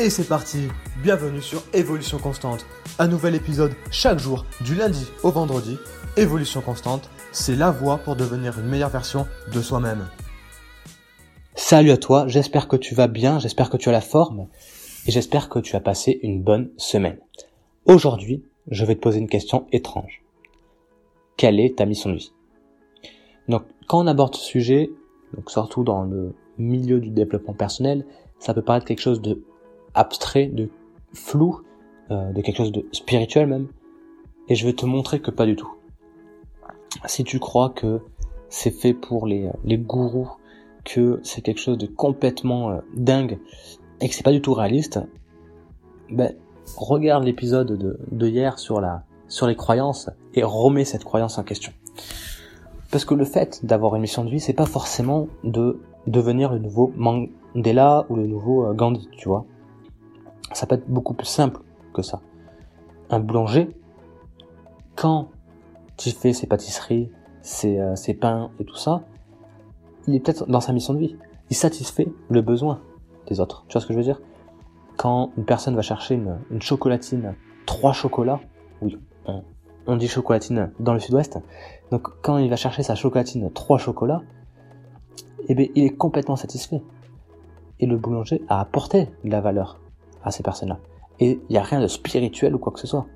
Et c'est parti Bienvenue sur Évolution Constante. Un nouvel épisode chaque jour, du lundi au vendredi. Évolution Constante, c'est la voie pour devenir une meilleure version de soi-même. Salut à toi, j'espère que tu vas bien, j'espère que tu as la forme et j'espère que tu as passé une bonne semaine. Aujourd'hui, je vais te poser une question étrange. Quelle est ta mission de vie? Donc, quand on aborde ce sujet, surtout dans le milieu du développement personnel, ça peut paraître quelque chose de abstrait, de flou, euh, de quelque chose de spirituel même. Et je vais te montrer que pas du tout. Si tu crois que c'est fait pour les, les gourous, que c'est quelque chose de complètement euh, dingue et que c'est pas du tout réaliste, ben regarde l'épisode de, de hier sur la sur les croyances et remets cette croyance en question. Parce que le fait d'avoir une mission de vie, c'est pas forcément de devenir le nouveau Mandela ou le nouveau euh, Gandhi, tu vois. Ça peut être beaucoup plus simple que ça. Un boulanger, quand il fait ses pâtisseries, ses, euh, ses pains et tout ça, il est peut-être dans sa mission de vie. Il satisfait le besoin des autres. Tu vois ce que je veux dire? Quand une personne va chercher une, une chocolatine, trois chocolats, oui, on, on dit chocolatine dans le sud-ouest, donc quand il va chercher sa chocolatine, trois chocolats, eh bien, il est complètement satisfait. Et le boulanger a apporté de la valeur à ces personnes-là. Et il n'y a rien de spirituel ou quoi que ce soit.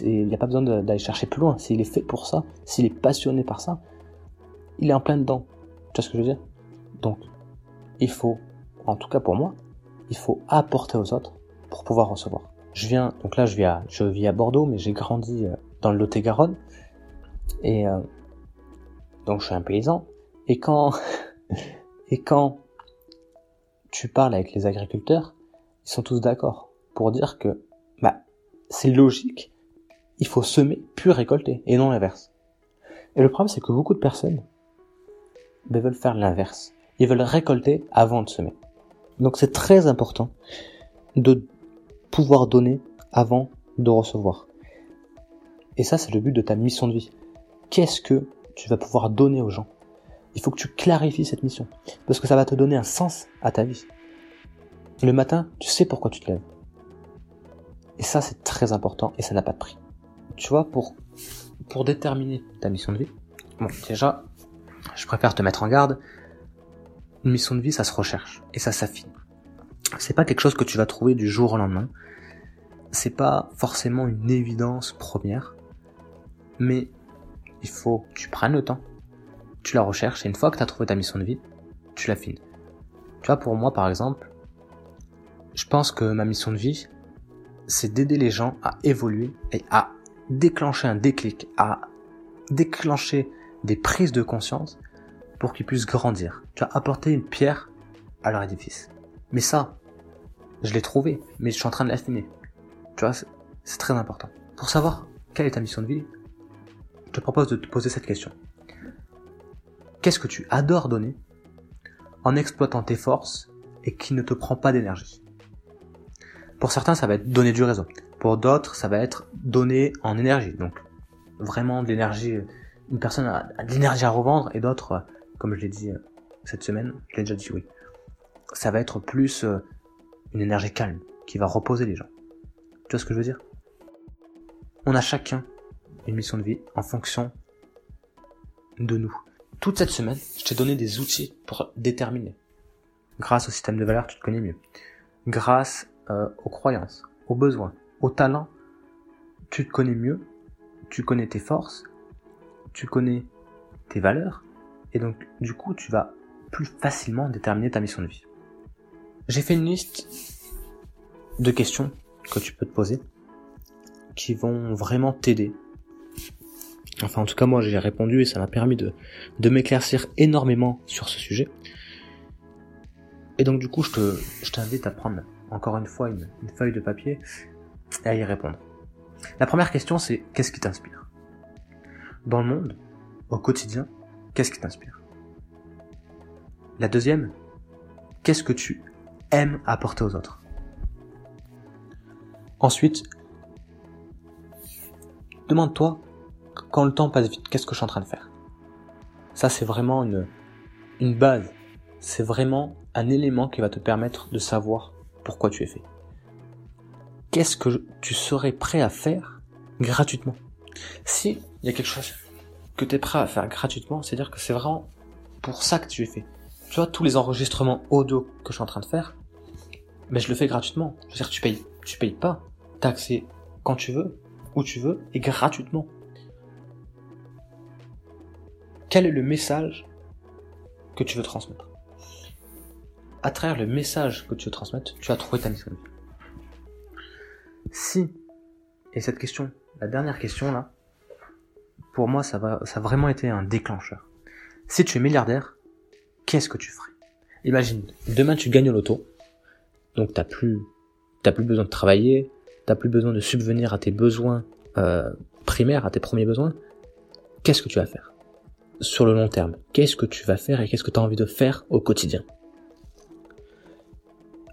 Il n'y a pas besoin d'aller chercher plus loin. S'il est fait pour ça, s'il est passionné par ça, il est en plein dedans. Tu vois ce que je veux dire? Donc, il faut, en tout cas pour moi, il faut apporter aux autres pour pouvoir recevoir. Je viens, donc là je vis à, je vis à Bordeaux, mais j'ai grandi euh, dans le Lot-et-Garonne. Et euh, donc je suis un paysan. Et quand, et quand tu parles avec les agriculteurs, ils sont tous d'accord pour dire que bah, c'est logique, il faut semer puis récolter, et non l'inverse. Et le problème, c'est que beaucoup de personnes bah, veulent faire l'inverse. Ils veulent récolter avant de semer. Donc c'est très important de pouvoir donner avant de recevoir. Et ça, c'est le but de ta mission de vie. Qu'est-ce que tu vas pouvoir donner aux gens? Il faut que tu clarifies cette mission. Parce que ça va te donner un sens à ta vie. Le matin, tu sais pourquoi tu te lèves. Et ça, c'est très important et ça n'a pas de prix. Tu vois, pour, pour déterminer ta mission de vie, bon, déjà, je préfère te mettre en garde. Une mission de vie, ça se recherche et ça s'affine. C'est pas quelque chose que tu vas trouver du jour au lendemain. C'est pas forcément une évidence première. Mais il faut que tu prennes le temps. Tu la recherches et une fois que tu as trouvé ta mission de vie, tu l'affines. Tu vois, pour moi, par exemple, je pense que ma mission de vie, c'est d'aider les gens à évoluer et à déclencher un déclic, à déclencher des prises de conscience pour qu'ils puissent grandir. Tu as apporté une pierre à leur édifice. Mais ça, je l'ai trouvé, mais je suis en train de l'affiner. Tu vois, c'est très important. Pour savoir quelle est ta mission de vie, je te propose de te poser cette question. Qu'est-ce que tu adores donner en exploitant tes forces et qui ne te prend pas d'énergie? Pour certains, ça va être donner du réseau. Pour d'autres, ça va être donner en énergie. Donc, vraiment de l'énergie. Une personne a, de l'énergie à revendre et d'autres, comme je l'ai dit euh, cette semaine, je l'ai déjà dit oui. Ça va être plus euh, une énergie calme qui va reposer les gens. Tu vois ce que je veux dire? On a chacun une mission de vie en fonction de nous. Toute cette semaine, je t'ai donné des outils pour déterminer. Grâce au système de valeurs, tu te connais mieux. Grâce euh, aux croyances, aux besoins, aux talents, tu te connais mieux, tu connais tes forces, tu connais tes valeurs, et donc du coup tu vas plus facilement déterminer ta mission de vie. J'ai fait une liste de questions que tu peux te poser qui vont vraiment t'aider. Enfin en tout cas moi j'ai répondu et ça m'a permis de, de m'éclaircir énormément sur ce sujet. Et donc du coup je te je t'invite à prendre encore une fois une, feuille de papier et à y répondre. La première question c'est qu'est-ce qui t'inspire? Dans le monde, au quotidien, qu'est-ce qui t'inspire? La deuxième, qu'est-ce que tu aimes apporter aux autres? Ensuite, demande-toi quand le temps passe vite, qu'est-ce que je suis en train de faire? Ça c'est vraiment une, une base, c'est vraiment un élément qui va te permettre de savoir pourquoi tu es fait. qu'est-ce que tu serais prêt à faire gratuitement? Si il y a quelque chose que tu es prêt à faire gratuitement, c'est-à-dire que c'est vraiment pour ça que tu es fait. Tu vois, tous les enregistrements audio que je suis en train de faire, mais je le fais gratuitement. Je veux dire, tu payes, tu payes pas. T'as accès quand tu veux, où tu veux, et gratuitement. Quel est le message que tu veux transmettre? À travers le message que tu veux transmettre, tu as trouvé ta mission. Si, et cette question, la dernière question là, pour moi ça, va, ça a vraiment été un déclencheur. Si tu es milliardaire, qu'est-ce que tu ferais? Imagine, demain tu gagnes au loto, donc t'as plus, t'as plus besoin de travailler, t'as plus besoin de subvenir à tes besoins euh, primaires, à tes premiers besoins. Qu'est-ce que tu vas faire? Sur le long terme Qu'est-ce que tu vas faire et qu'est-ce que tu as envie de faire au quotidien?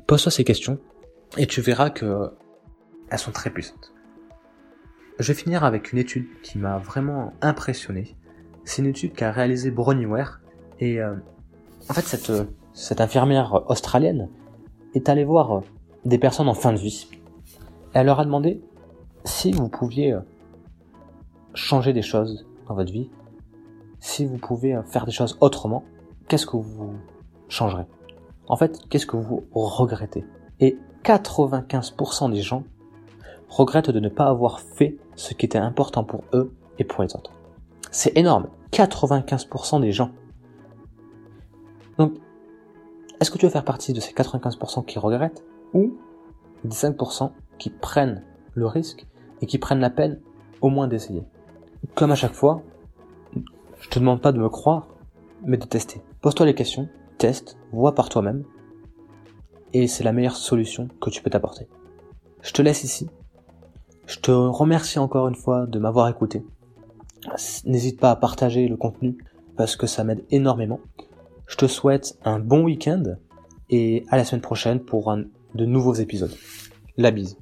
Pose-toi ces questions et tu verras que elles sont très puissantes. Je vais finir avec une étude qui m'a vraiment impressionné. C'est une étude qu'a réalisée Bronnie Ware et euh, en fait cette, cette infirmière australienne est allée voir des personnes en fin de vie. Elle leur a demandé si vous pouviez euh, changer des choses dans votre vie, si vous pouvez euh, faire des choses autrement, qu'est-ce que vous changerez? En fait, qu'est-ce que vous regrettez? Et 95% des gens regrettent de ne pas avoir fait ce qui était important pour eux et pour les autres. C'est énorme. 95% des gens. Donc, est-ce que tu veux faire partie de ces 95% qui regrettent ou des 5% qui prennent le risque et qui prennent la peine au moins d'essayer? Comme à chaque fois, je te demande pas de me croire, mais de tester. Pose-toi les questions, teste, vois par toi-même, et c'est la meilleure solution que tu peux t'apporter. Je te laisse ici. Je te remercie encore une fois de m'avoir écouté. N'hésite pas à partager le contenu parce que ça m'aide énormément. Je te souhaite un bon week-end et à la semaine prochaine pour de nouveaux épisodes. La bise.